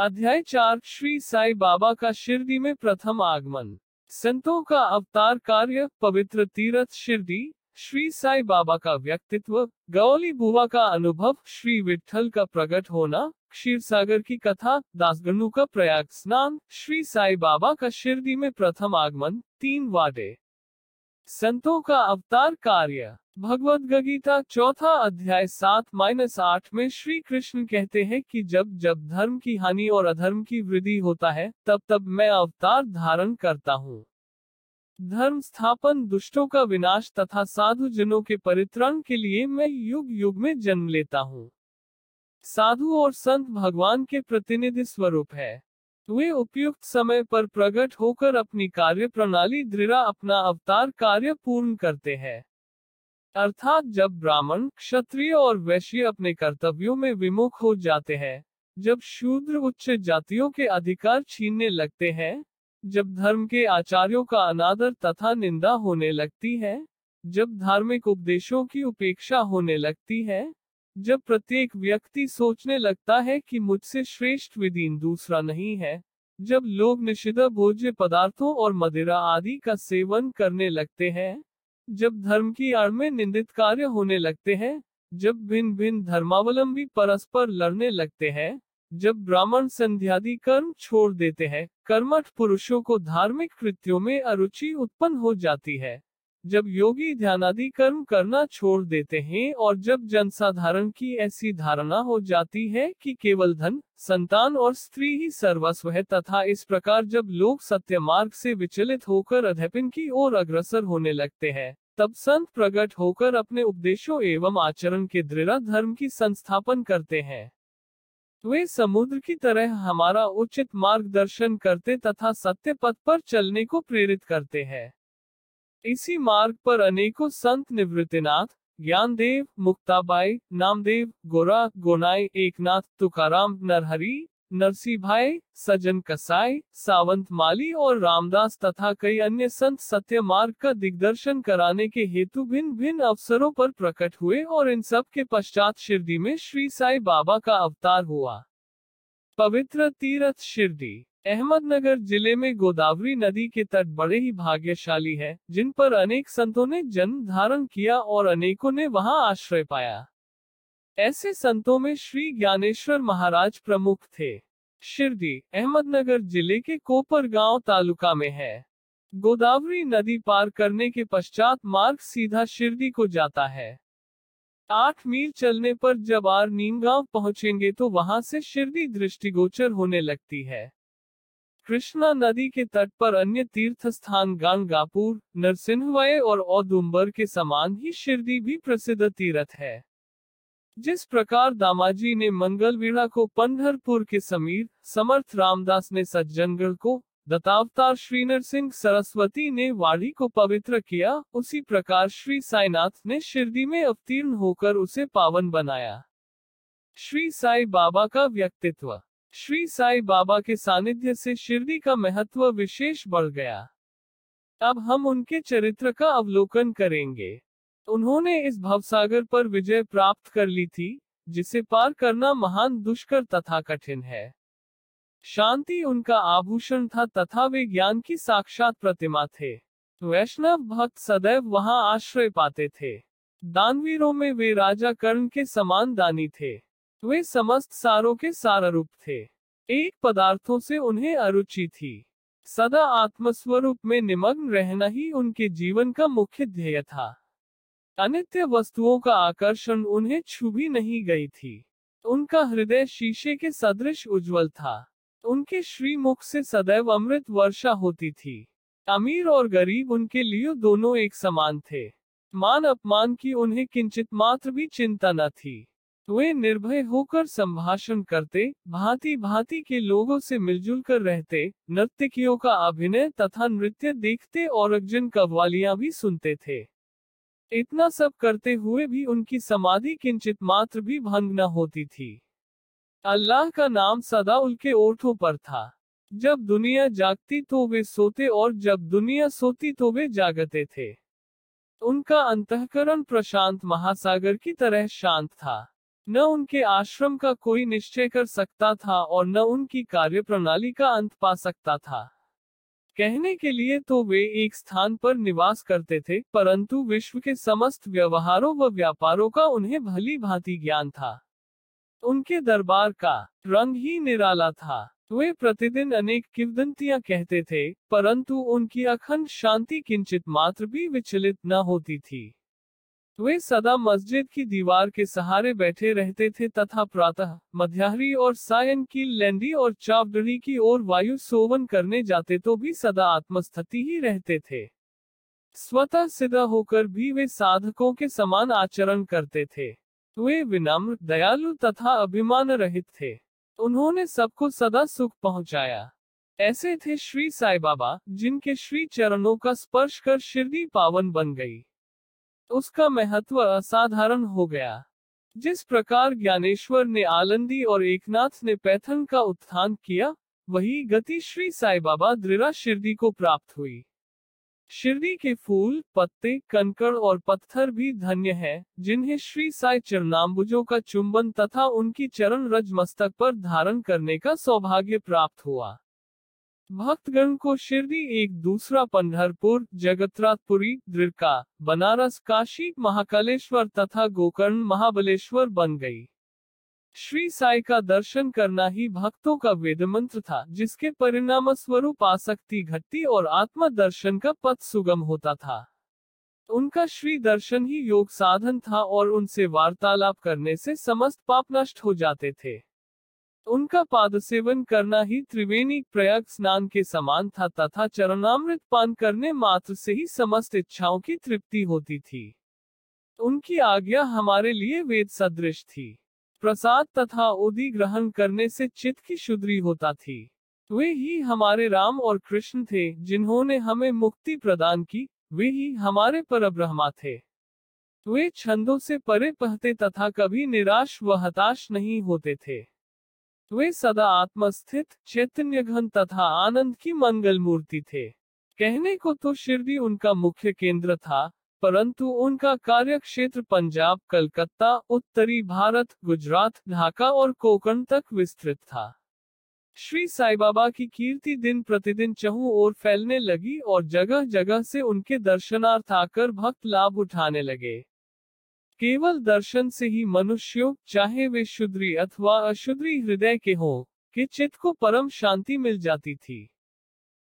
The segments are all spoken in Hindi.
अध्याय चार, श्री साई बाबा का शिरडी में प्रथम आगमन। संतों का अवतार कार्य, पवित्र तीर्थ शिरडी, श्री साई बाबा का व्यक्तित्व गौली बुआ का अनुभव, श्री विठल का प्रकट होना क्षीर सागर की कथा, दासगणु का प्रयाग, स्नान, श्री साई बाबा का शिरडी में प्रथम आगमन, तीन वादे। संतों का अवतार कार्य। भगवद गीता चौथा अध्याय सात माइनस आठ में श्री कृष्ण कहते हैं कि जब जब धर्म की हानि और अधर्म की वृद्धि होता है, तब तब मैं अवतार धारण करता हूँ। धर्म स्थापन दुष्टों का विनाश तथा साधु जनों के परित्रण के लिए मैं युग युग में जन्म लेता हूँ। साधु और संत भगवान के प्रतिनिधि स्वरूप है। वे उपयुक्त समय पर प्रकट होकर अपनी कार्य प्रणाली दृढ़ अपना अवतार कार्य पूर्ण करते हैं। अर्थात जब ब्राह्मण क्षत्रिय और वैश्य अपने कर्तव्यों में विमुख हो जाते हैं, जब शूद्र उच्च जातियों के अधिकार छीनने लगते हैं, जब धर्म के आचार्यों का अनादर तथा निंदा होने लगती है, जब धार्मिक उपदेशों की उपेक्षा होने लगती है, जब प्रत्येक व्यक्ति सोचने लगता है कि मुझसे श्रेष्ठ विदीन दूसरा नहीं है, जब लोग निषिद्ध भोज्य पदार्थों और मदिरा आदि का सेवन करने लगते हैं जब धर्म की आड़ में निंदित कार्य होने लगते हैं, जब भिन्न भिन्न धर्मावलंबी परस्पर लड़ने लगते हैं, जब ब्राह्मण संध्यादि कर्म छोड़ देते हैं, कर्मठ पुरुषों को धार्मिक कृत्यों में अरुचि उत्पन्न हो जाती है। जब योगी ध्यानादि कर्म करना छोड़ देते हैं और जब जनसाधारण की ऐसी धारणा हो जाती है कि केवल धन, संतान और स्त्री ही सर्वस्व है तथा इस प्रकार जब लोग सत्य मार्ग से विचलित होकर अध्ययन की ओर अग्रसर होने लगते हैं, तब संत प्रकट होकर अपने उपदेशों एवं आचरण के दृढ़ धर्म की संस्थापन करते हैं। वे समुद्र की तरह हमारा उचित मार्गदर्शन करते तथा सत्य पथ पर चलने को प्रेरित करते हैं। इसी मार्ग पर अनेकों संत निवृत्तिनाथ, ज्ञानदेव, मुक्ताबाई, नामदेव, गोरा, गोनाई, एकनाथ, तुकाराम, नरहरी नरसी भाई सजन कसाई, सावंत माली और रामदास तथा कई अन्य संत सत्य मार्ग का दिग्दर्शन कराने के हेतु भिन्न भिन्न अवसरों पर प्रकट हुए और इन सब के पश्चात शिरडी में श्री साई बाबा का अवतार हुआ। पवित्र तीर्थ शिरडी अहमदनगर ज़िले में गोदावरी नदी के तट बड़े ही भाग्यशाली है, जिन पर अनेक संतों ने जन्म धारण किया और अनेकों ने वहाँ आश्रय पाया। ऐसे संतों में श्री ज्ञानेश्वर महाराज प्रमुख थे। शिरडी, अहमदनगर ज़िले के कोपर गाँव तालुका में है। गोदावरी नदी पार करने के पश्चात मार्ग सीधा शिरडी को जाता है। आठ मील चलने पर जब आर नीमगांव पहुँचेंगे तो वहाँ से शिरडी दृष्टिगोचर होने लगती है। कृष्णा नदी के तट पर अन्य तीर्थ स्थान गांगापुर, नरसिंहवय और औदुम्बर के समान ही शिरडी भी प्रसिद्ध तीर्थ है। जिस प्रकार दामाजी ने मंगलवीड़ा को पंढरपुर के समीर, समर्थ रामदास ने सज्जनगढ़ को, दत्तावतार श्री नरसिंह सरस्वती ने वाड़ी को पवित्र किया, उसी प्रकार श्री साईनाथ ने शिरडी में अवतीर्ण होकर उसे पावन बनाया। श्री साई बाबा का व्यक्तित्व श्री साई बाबा के सानिध्य से शिरडी का महत्व विशेष बढ़ गया। अब हम उनके चरित्र का अवलोकन करेंगे। उन्होंने इस भवसागर पर विजय प्राप्त कर ली थी, जिसे पार करना महान दुष्कर तथा कठिन है। शांति उनका आभूषण था तथा वे ज्ञान की साक्षात प्रतिमा थे। वैष्णव भक्त सदैव वहाँ आश्रय पाते थे। दानवीरों में वे राजा कर्ण के समान दानी थे। वे समस्त सारों के सारूप थे। एक पदार्थों से उन्हें अरुचि थी। सदा आत्मस्वरूप में निमग्न रहना ही उनके जीवन का मुख्य ध्येय था। अनित्य वस्तुओं का आकर्षण उन्हें छू भी नहीं गई थी। उनका हृदय शीशे के सदृश उज्जवल था। उनके श्रीमुख से सदैव अमृत वर्षा होती थी। अमीर और गरीब उनके लिए दोनों एक समान थे। मान अपमान की उन्हें किंचित मात्र भी चिंता न थी। वे निर्भय होकर संभाषण करते भांति भांति के लोगों से मिलजुल कर रहते, नर्तकियों का अभिनय तथा नृत्य देखते और अर्जुन कव्वालियाँ भी सुनते थे। इतना सब करते हुए भी उनकी समाधि किंचित मात्र भी भंग न होती थी। अल्लाह का नाम सदा उनके ओठों पर था। जब दुनिया जागती तो वे सोते और जब दुनिया सोती तो वे जागते थे। उनका अंतकरण प्रशांत महासागर की तरह शांत था। न उनके आश्रम का कोई निश्चय कर सकता था और न उनकी कार्य प्रणाली का अंत पा सकता था। कहने के लिए तो वे एक स्थान पर निवास करते थे, परंतु विश्व के समस्त व्यवहारों व व्यापारों का उन्हें भली भांति ज्ञान था। उनके दरबार का रंग ही निराला था। वे प्रतिदिन अनेक किवदंतियाँ कहते थे, परंतु उनकी अखंड शांति किंचित मात्र भी विचलित न होती थी। वे सदा मस्जिद की दीवार के सहारे बैठे रहते थे तथा प्रातः मध्याहरी और सायन की लैंडी और चावडरी की ओर वायु सोवन करने जाते तो भी सदा आत्मस्थिति ही रहते थे। स्वतः सिद्ध होकर भी वे साधकों के समान आचरण करते थे। वे विनम्र, दयालु तथा अभिमान रहित थे। उन्होंने सबको सदा सुख पहुँचाया। ऐसे थे श्री साई बाबा जिनके श्री चरणों का स्पर्श कर शिरडी पावन बन गई। उसका महत्व असाधारण हो गया। जिस प्रकार ज्ञानेश्वर ने आलंदी और एकनाथ ने पैथन का उत्थान किया, वही गति श्री साई बाबा दृढ़ शिरडी को प्राप्त हुई। शिरडी के फूल, पत्ते, कंकड़ और पत्थर भी धन्य है, जिन्हें श्री साई चरणाम्बुजों का चुंबन तथा उनकी चरण रज मस्तक पर धारण करने का सौभाग्य प्राप्त हुआ। भक्तगण को शिरडी एक दूसरा पंढरपुर जगतरातपुरी द्रिका बनारस, काशी, महाकालेश्वर तथा गोकर्ण महाबलेश्वर बन गई। श्री साई का दर्शन करना ही भक्तों का वेद मंत्र था, जिसके परिणाम स्वरूप आसक्ति घटती और आत्म दर्शन का पथ सुगम होता था। उनका श्री दर्शन ही योग साधन था और उनसे वार्तालाप करने से समस्त पाप नष्ट हो जाते थे। उनका पाद सेवन करना ही त्रिवेणी प्रयाग स्नान के समान था तथा चरणामृत पान करने मात्र से ही समस्त इच्छाओं की तृप्ति होती थी। उनकी आज्ञा हमारे लिए वेद सदृश थी। प्रसाद तथा उदी ग्रहण करने से चित्त की शुद्री होता थी। वे ही हमारे राम और कृष्ण थे, जिन्होंने हमें मुक्ति प्रदान की, वे ही हमारे पर ब्रह्मा थे। वे छंदों से परे पहते तथा कभी निराश व हताश नहीं होते थे। वे सदा आत्मस्थित चैतन्य घन तथा आनंद की मंगल मूर्ति थे। कहने को तो शिरडी उनका मुख्य केंद्र था, परंतु उनका कार्य क्षेत्र पंजाब, कलकत्ता, उत्तरी भारत, गुजरात, ढाका और कोकण तक विस्तृत था। श्री साई बाबा की कीर्ति दिन प्रतिदिन चहु और फैलने लगी और जगह जगह से उनके दर्शनार्थ आकर भक्त लाभ उठाने लगे। केवल दर्शन से ही मनुष्यों, चाहे वे शुद्री अथवा अशुद्री हृदय के हों, के चित्त को परम शांति मिल जाती थी।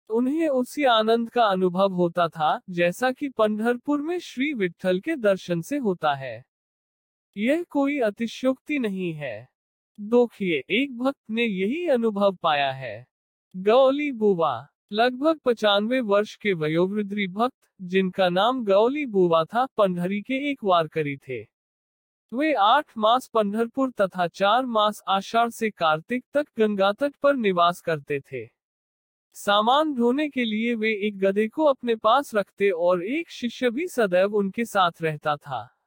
उन्हें उसी आनंद का अनुभव होता था, जैसा कि पंढरपुर में श्री विठल के दर्शन से होता है। यह कोई अतिशोक्ति नहीं है। दोखिए, एक भक्त ने यही अनुभव पाया है। गौली बुवा। लगभग पचानवे वर्ष के वयोवृद्धि भक्त, जिनका नाम गौली बुवा था पंडहरी के एक वारकरी थे। वे आठ मास पंढरपुर तथा चार मास आषाढ़ से कार्तिक तक गंगा तट पर निवास करते थे। सामान ढोने के लिए वे एक गधे को अपने पास रखते और एक शिष्य भी सदैव उनके साथ रहता था।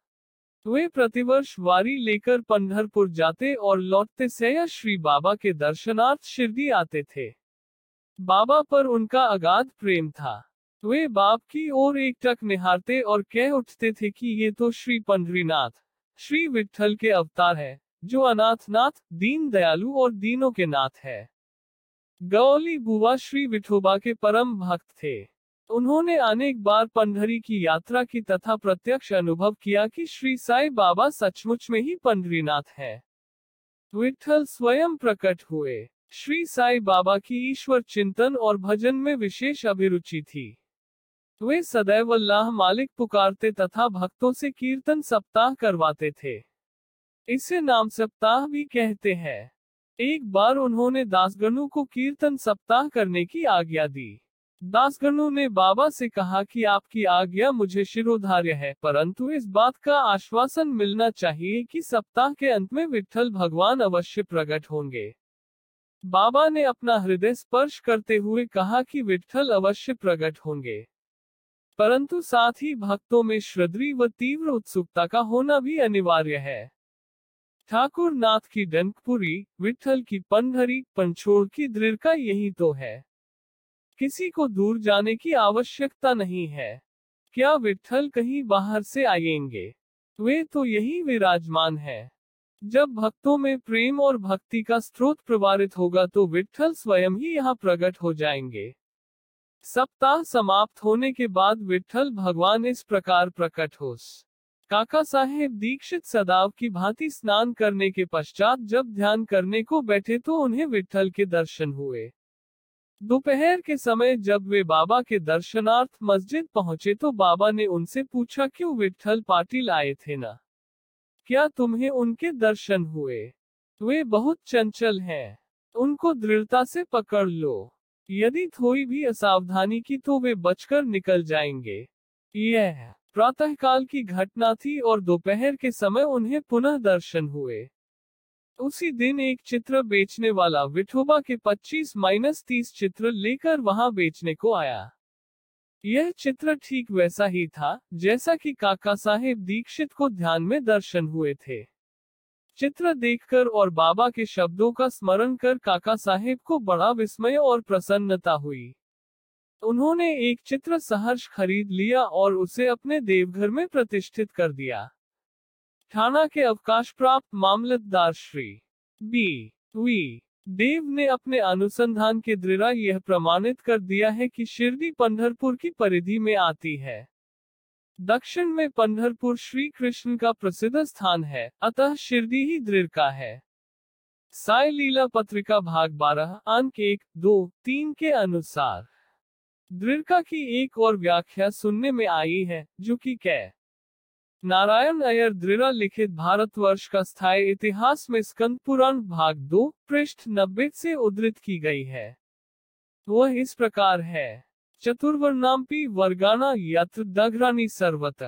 वे प्रतिवर्ष वारी लेकर पंढरपुर जाते और लौटते सया श्री बाबा के दर्शनार्थ शिरडी आते थे। बाबा पर उनका अगाध प्रेम था। वे बाप की ओर एक टक निहारते और कह उठते थे कि ये तो श्री पंडरीनाथ श्री विठल के अवतार है, जो अनाथ नाथ दीन दयालु और दीनों के नाथ है। गौली बुआ श्री विठोबा के परम भक्त थे। उन्होंने अनेक बार पंडरी की यात्रा की तथा प्रत्यक्ष अनुभव किया कि श्री साई बाबा सचमुच में ही पंडरीनाथ है। विठल स्वयं प्रकट हुए। श्री साई बाबा की ईश्वर चिंतन और भजन में विशेष अभिरुचि थी। वे सदैव अल्लाह मालिक पुकारते तथा भक्तों से कीर्तन सप्ताह करवाते थे। इसे नाम सप्ताह भी कहते हैं। एक बार उन्होंने दासगणु को कीर्तन सप्ताह करने की आज्ञा दी। दासगणु ने बाबा से कहा कि आपकी आज्ञा मुझे शिरोधार्य है, परंतु इस बात का आश्वासन मिलना चाहिए कि सप्ताह के अंत में विठल भगवान अवश्य प्रकट होंगे। बाबा ने अपना हृदय स्पर्श करते हुए कहा कि विठल अवश्य प्रकट होंगे। परंतु साथ ही भक्तों में श्रद्धी व तीव्र उत्सुकता का होना भी अनिवार्य है। ठाकुर नाथ की डंकपुरी विठल की पंडरी पंचोड़ की दृढ़ यही तो है। किसी को दूर जाने की आवश्यकता नहीं है। क्या विठल कहीं बाहर से आएँगे? वे तो यही विराजमान है। जब भक्तों में प्रेम और भक्ति का स्रोत प्रवारित होगा तो विठल स्वयं ही यहाँ प्रकट हो जाएँगे। सप्ताह समाप्त होने के बाद विठल भगवान इस प्रकार प्रकट हो। काका साहेब दीक्षित सदाव की भांति स्नान करने के पश्चात जब ध्यान करने को बैठे तो उन्हें विठल के दर्शन हुए। दोपहर के समय जब वे बाबा के दर्शनार्थ मस्जिद पहुँचे तो बाबा ने उनसे पूछा, क्यों विठल पाटिल आए थे ना? क्या तुम्हें उनके दर्शन हुए? वे बहुत चंचल हैं। उनको दृढ़ता से पकड़ लो। यदि थोड़ी भी असावधानी की तो वे बचकर निकल जाएँगे। यह प्रातःकाल की घटना थी और दोपहर के समय उन्हें पुनः दर्शन हुए। उसी दिन एक चित्र बेचने वाला विठोबा के 25 माइनस तीस चित्र लेकर वहाँ बेचने को आया। यह चित्र ठीक वैसा ही था, जैसा कि काका साहेब दीक्षित को ध्यान में दर्शन हुए थे। चित्र देखकर और बाबा के शब्दों का स्मरण कर काका साहेब को बड़ा विस्मय और प्रसन्नता हुई। उन्होंने एक चित्र सहर्ष खरीद लिया और उसे अपने देवघर में प्रतिष्ठित कर दिया। थाना के अवकाश प्राप्त मामलतदार श्री बी. वी. देव ने अपने अनुसंधान के द्वारा यह प्रमाणित कर दिया है कि शिरडी पंढरपुर की परिधि में आती है। दक्षिण में पंढरपुर श्री कृष्ण का प्रसिद्ध स्थान है, अतः शिरडी ही दृढ़ का है। साई लीला पत्रिका भाग बारह, अंक एक, दो, तीन के अनुसार। दृढ़ की एक और व्याख्या सुनने में आई है, जो कि कै? नारायण अयर द्रिरा लिखित भारतवर्ष का स्थायी इतिहास में स्कंद पुराण भाग दो, पृष्ठ नब्बे से उद्धृत की गई है। वह इस प्रकार है। चतुर्वर्णापी वर्गाना यत्र दघरानी सर्वत।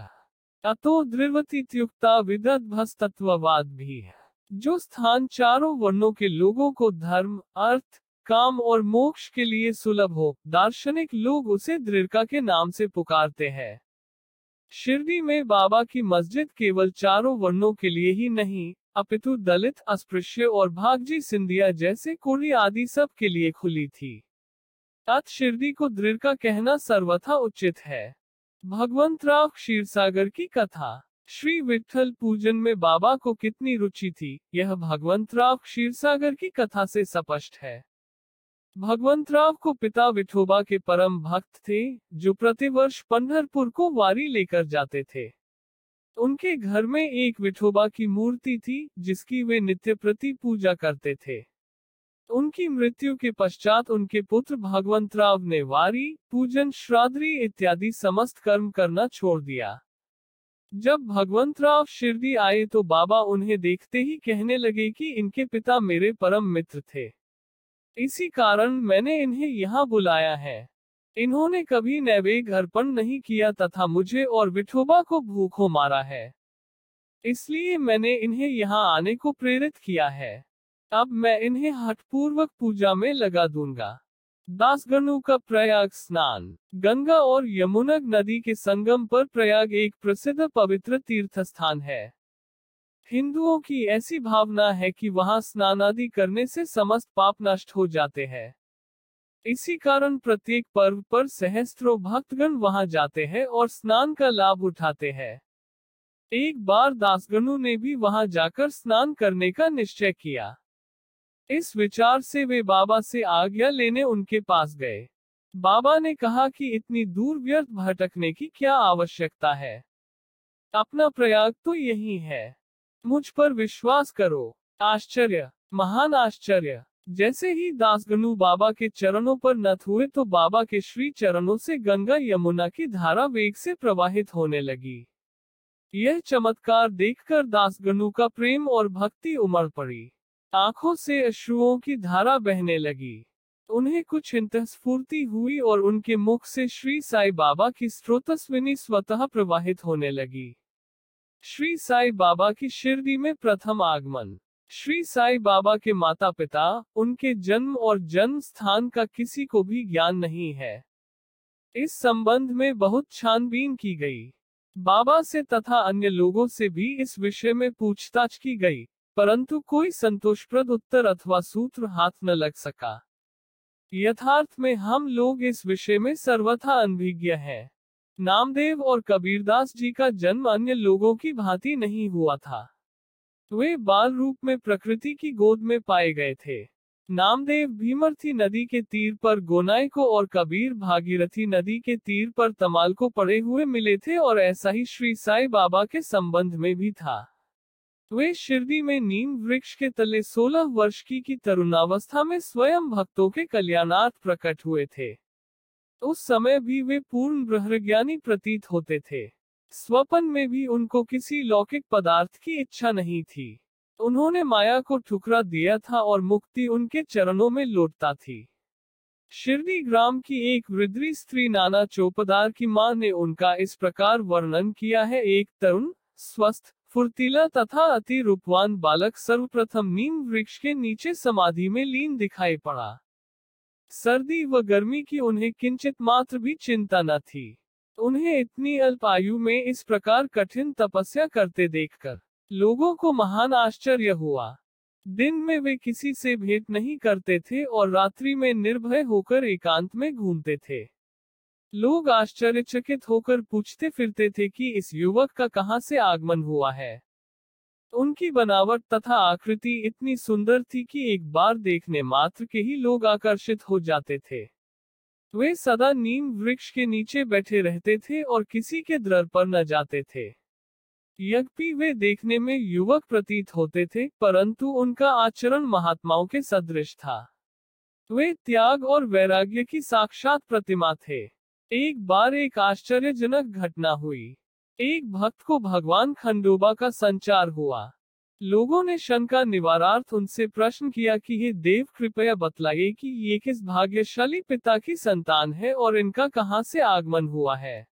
अतो द्रिवतीयुक्ता विदत भस्तत्ववाद भी है। जो स्थान चारों वर्णों के लोगों को धर्म, अर्थ, काम और मोक्ष के लिए सुलभ हो, दार्शनिक लोग उसे दृढ़ के नाम से पुकारते हैं। शिरडी में बाबा की मस्जिद केवल चारों वर्णों के लिए ही नहीं, अपितु दलित, अस्पृश्य और भागजी सिंधिया जैसे कोरी आदि सब के लिए खुली थी। अत शिरडी को दृढ़ का कहना सर्वथा उचित है। भगवंत राव क्षीरसागर की कथा, श्री विठल पूजन में बाबा को कितनी रुचि थी, यह भगवंत राव क्षीरसागर की कथा से स्पष्ट है। भगवंतराव को पिता विठोबा के परम भक्त थे, जो प्रतिवर्ष पंढरपुर को वारी लेकर जाते थे। उनके घर में एक विठोबा की मूर्ति थी, जिसकी वे नित्य प्रति पूजा करते थे। उनकी मृत्यु के पश्चात उनके पुत्र भगवंतराव ने वारी, पूजन श्राद्री इत्यादि समस्त कर्म करना छोड़ दिया। जब भगवंतराव शिरडी आए तो बाबा उन्हें देखते ही कहने लगे कि इनके पिता मेरे परम मित्र थे। इसी कारण मैंने इन्हें यहाँ बुलाया है। इन्होंने कभी नैवेद्य अर्पण नहीं किया तथा मुझे और विठोबा को भूखों मारा है। इसलिए मैंने इन्हें यहाँ आने को प्रेरित किया है। अब मैं इन्हें हठपूर्वक पूजा में लगा दूँगा। दासगणु का प्रयाग स्नान। गंगा और यमुना नदी के संगम पर प्रयाग एक प्रसिद्ध पवित्र तीर्थ स्थान है। हिंदुओं की ऐसी भावना है कि वहाँ स्नान आदि करने से समस्त पाप नष्ट हो जाते हैं। इसी कारण प्रत्येक पर्व पर सहस्त्रों भक्तगण वहाँ जाते हैं और स्नान का लाभ उठाते हैं। एक बार दासगणों ने भी वहाँ जाकर स्नान करने का निश्चय किया। इस विचार से वे बाबा से आज्ञा लेने उनके पास गए। बाबा ने कहा कि इतनी दूर व्यर्थ भटकने की क्या आवश्यकता है? अपना प्रयाग तो यही है। मुझ पर विश्वास करो। आश्चर्य, महान आश्चर्य। जैसे ही दासगनु बाबा के चरणों पर नथ हुए तो बाबा के श्री चरणों से गंगा यमुना की धारा वेग से प्रवाहित होने लगी। यह चमत्कार देखकर दासगनु का प्रेम और भक्ति उमड़ पड़ी। आँखों से अश्रुओं की धारा बहने लगी। उन्हें कुछ इंतस्फूर्ति हुई और उनके मुख से श्री साई बाबा की स्रोतस्विनी स्वतः प्रवाहित होने लगी। श्री साई बाबा की शिरडी में प्रथम आगमन। श्री साई बाबा के माता पिता उनके जन्म और जन्म स्थान का किसी को भी ज्ञान नहीं है। इस संबंध में बहुत छानबीन की गई। बाबा से तथा अन्य लोगों से भी इस विषय में पूछताछ की गई, परंतु कोई संतोषप्रद उत्तर अथवा सूत्र हाथ न लग सका। यथार्थ में हम लोग इस विषय में सर्वथा अनभिज्ञ हैं। नामदेव और कबीरदास जी का जन्म अन्य लोगों की भांति नहीं हुआ था। वे बाल रूप में प्रकृति की गोद में पाए गए थे। नामदेव भीमर्थी नदी के तीर पर गोनाई को और कबीर भागीरथी नदी के तीर पर तमाल को पड़े हुए मिले थे और ऐसा ही श्री साई बाबा के संबंध में भी था। वे शिरडी में नीम वृक्ष के तले 16 वर्ष की की तरुणावस्था में स्वयं भक्तों के कल्याणार्थ प्रकट हुए थे। उस समय भी वे पूर्ण ब्रह्मज्ञानी प्रतीत होते थे। स्वपन में भी उनको किसी लौकिक पदार्थ की इच्छा नहीं थी। उन्होंने माया को ठुकरा दिया था और मुक्ति उनके चरणों में लौटता थी। शिरडी ग्राम की एक वृद्धि स्त्री नाना चौपदार की माँ ने उनका इस प्रकार वर्णन किया है। एक तरुण, स्वस्थ, फुर्तीला तथा अति रूपवान बालक सर्वप्रथम नीम वृक्ष के नीचे समाधि में लीन दिखाई पड़ा। सर्दी व गर्मी की उन्हें किंचित मात्र भी चिंता न थी। उन्हें इतनी अल्प आयु में इस प्रकार कठिन तपस्या करते देखकर लोगों को महान आश्चर्य हुआ। दिन में वे किसी से भेंट नहीं करते थे और रात्रि में निर्भय होकर एकांत में घूमते थे। लोग आश्चर्यचकित होकर पूछते फिरते थे कि इस युवक का कहाँ से आगमन हुआ है। उनकी बनावट तथा आकृति इतनी सुंदर थी कि एक बार देखने मात्र के ही लोग आकर्षित हो जाते थे। वे सदा नीम वृक्ष के नीचे बैठे रहते थे और किसी के द्रर पर न जाते थे। यद्यपि वे देखने में युवक प्रतीत होते थे, परंतु उनका आचरण महात्माओं के सदृश था। वे त्याग और वैराग्य की साक्षात प्रतिमा थे। एक बार एक आश्चर्यजनक घटना हुई। एक भक्त को भगवान खंडोबा का संचार हुआ। लोगों ने शंका निवारार्थ उनसे प्रश्न किया कि ये देव, कृपया बतलाइए कि ये किस भाग्यशाली पिता की संतान है और इनका कहाँ से आगमन हुआ है?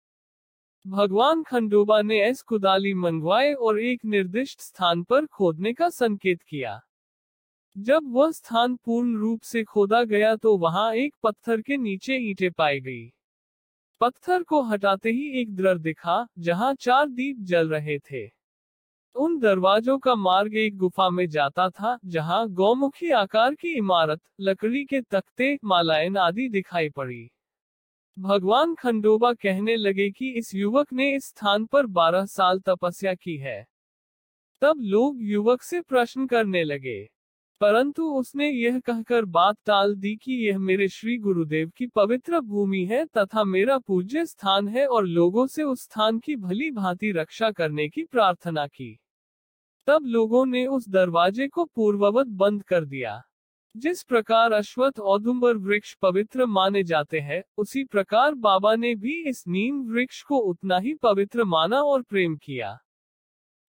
भगवान खंडोबा ने एस कुदाली मंगवाए और एक निर्दिष्ट स्थान पर खोदने का संकेत किया। जब वह स्थान पूर्ण रूप से खोदा गया तो वहाँ एक पत्थर के नीचे ईंटें पाई गई। पत्थर को हटाते ही एक द्रर दिखा, जहाँ चार दीप जल रहे थे। उन दरवाजों का मार्ग एक गुफा में जाता था, जहाँ गौमुखी आकार की इमारत, लकड़ी के तख्ते मालायन आदि दिखाई पड़ी। भगवान खंडोबा कहने लगे कि इस युवक ने इस स्थान पर 12 साल तपस्या की है। तब लोग युवक से प्रश्न करने लगे। परंतु उसने यह कहकर बात टाल दी कि यह मेरे श्री गुरुदेव की पवित्र भूमि है तथा मेरा पूज्य स्थान है और लोगों से उस स्थान की भली भांति रक्षा करने की प्रार्थना की। तब लोगों ने उस दरवाजे को पूर्ववत बंद कर दिया। जिस प्रकार अश्वत्थ औदुम्बर वृक्ष पवित्र माने जाते हैं, उसी प्रकार बाबा ने भी इस नीम वृक्ष को उतना ही पवित्र माना और प्रेम किया।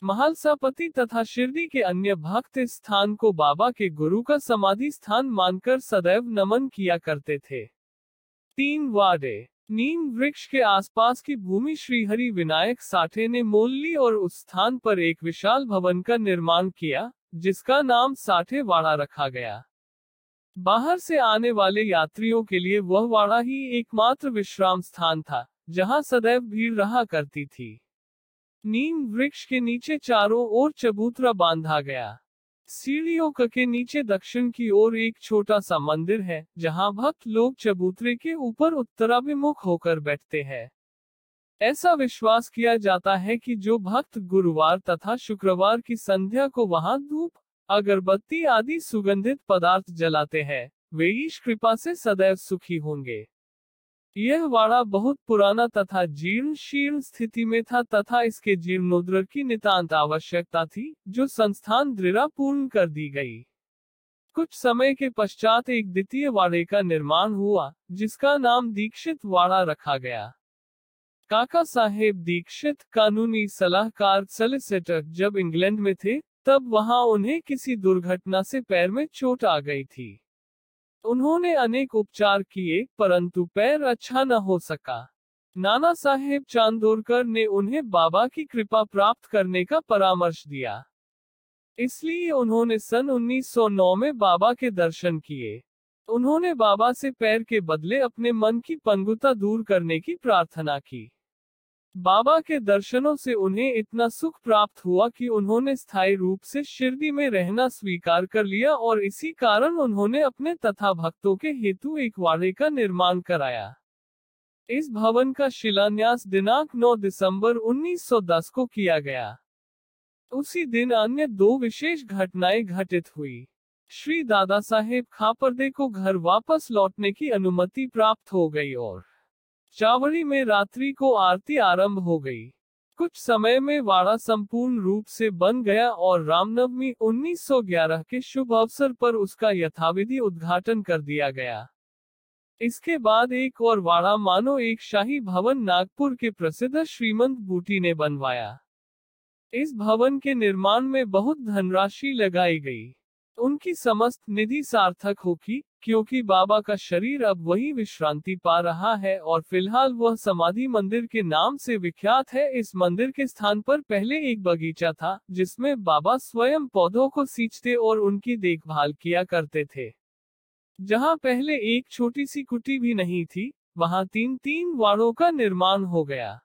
महालसापति तथा शिरडी के अन्य भक्त इस स्थान को बाबा के गुरु का समाधि स्थान मानकर सदैव नमन किया करते थे। तीन वाडे नीम वृक्ष के आसपास की भूमि श्रीहरि विनायक साठे ने मोल ली और उस स्थान पर एक विशाल भवन का निर्माण किया, जिसका नाम साठे वाड़ा रखा गया। बाहर से आने वाले यात्रियों के लिए वह वाड़ा ही एकमात्र विश्राम स्थान था, जहाँ सदैव भीड़ रहा करती थी। नीम वृक्ष के नीचे चारों ओर चबूतरा बांधा गया। सीढ़ियों के नीचे दक्षिण की ओर एक छोटा सा मंदिर है, जहाँ भक्त लोग चबूतरे के ऊपर उत्तराभिमुख होकर बैठते हैं। ऐसा विश्वास किया जाता है कि जो भक्त गुरुवार तथा शुक्रवार की संध्या को वहाँ धूप, अगरबत्ती आदि सुगंधित पदार्थ जलाते हैं, वे ईश कृपा से सदैव सुखी होंगे। यह वाड़ा बहुत पुराना तथा जीर्ण शीर्ण स्थिति में था तथा इसके जीर्णोद्र की नितांत आवश्यकता थी, जो संस्थान दृढ़ पूर्ण कर दी गई। कुछ समय के पश्चात एक द्वितीय वाड़े का निर्माण हुआ, जिसका नाम दीक्षित वाड़ा रखा गया। काका साहेब दीक्षित कानूनी सलाहकार सलिसिटर जब इंग्लैंड में थे, तब वहाँ उन्हें किसी दुर्घटना से पैर में चोट आ गई थी। उन्होंने अनेक उपचार किए, परंतु पैर अच्छा न हो सका। नाना साहेब चांदोरकर ने उन्हें बाबा की कृपा प्राप्त करने का परामर्श दिया। इसलिए उन्होंने सन 1909 में बाबा के दर्शन किए। उन्होंने बाबा से पैर के बदले अपने मन की पंगुता दूर करने की प्रार्थना की। बाबा के दर्शनों से उन्हें इतना सुख प्राप्त हुआ कि उन्होंने स्थायी रूप से शिरडी में रहना स्वीकार कर लिया और इसी कारण उन्होंने अपने तथा भक्तों के हेतु एक वाड़े का निर्माण कराया। इस भवन का शिलान्यास दिनांक 9 दिसंबर 1910 को किया गया। उसी दिन अन्य दो विशेष घटनाएँ घटित हुई। श्री दादा साहेब खापरदे को घर वापस लौटने की अनुमति प्राप्त हो गई और चावड़ी में रात्रि को आरती आरंभ हो गई। कुछ समय में वाड़ा संपूर्ण रूप से बन गया और रामनवमी 1911 के शुभ अवसर पर उसका यथाविधि उद्घाटन कर दिया गया। इसके बाद एक और वाड़ा मानो एक शाही भवन नागपुर के प्रसिद्ध श्रीमंत बूटी ने बनवाया। इस भवन के निर्माण में बहुत धनराशि लगाई गई। उनकी समस्त निधि सार्थक होगी क्योंकि बाबा का शरीर अब वही विश्रांति पा रहा है और फ़िलहाल वह समाधि मंदिर के नाम से विख्यात है। इस मंदिर के स्थान पर पहले एक बगीचा था, जिसमें बाबा स्वयं पौधों को सींचते और उनकी देखभाल किया करते थे। जहाँ पहले एक छोटी सी कुटी भी नहीं थी, वहाँ तीन तीन वाड़ों का निर्माण हो गया।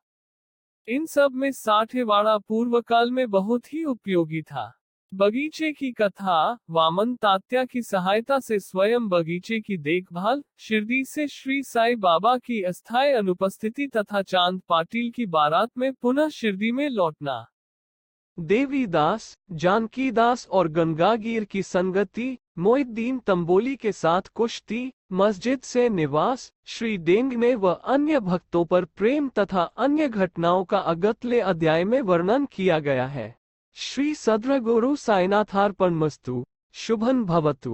इन सब में साठेवाड़ा पूर्व काल में बहुत ही उपयोगी था। बगीचे की कथा, वामन तात्या की सहायता से स्वयं बगीचे की देखभाल, शिरडी से श्री साई बाबा की अस्थायी अनुपस्थिति तथा चाँद पाटिल की बारात में पुनः शिरडी में लौटना। देवीदास जानकी दास और गंगागीर की संगति मोहिद्दीन तंबोली के साथ कुश्ती, मस्जिद से निवास, श्री डेंग में व अन्य भक्तों पर प्रेम तथा अन्य घटनाओं का अगतले अध्याय में वर्णन किया गया है। શ્રી સદ્રગુરુ સાંઈનાથાર્પણ મસ્તુ શુભન ભવતુ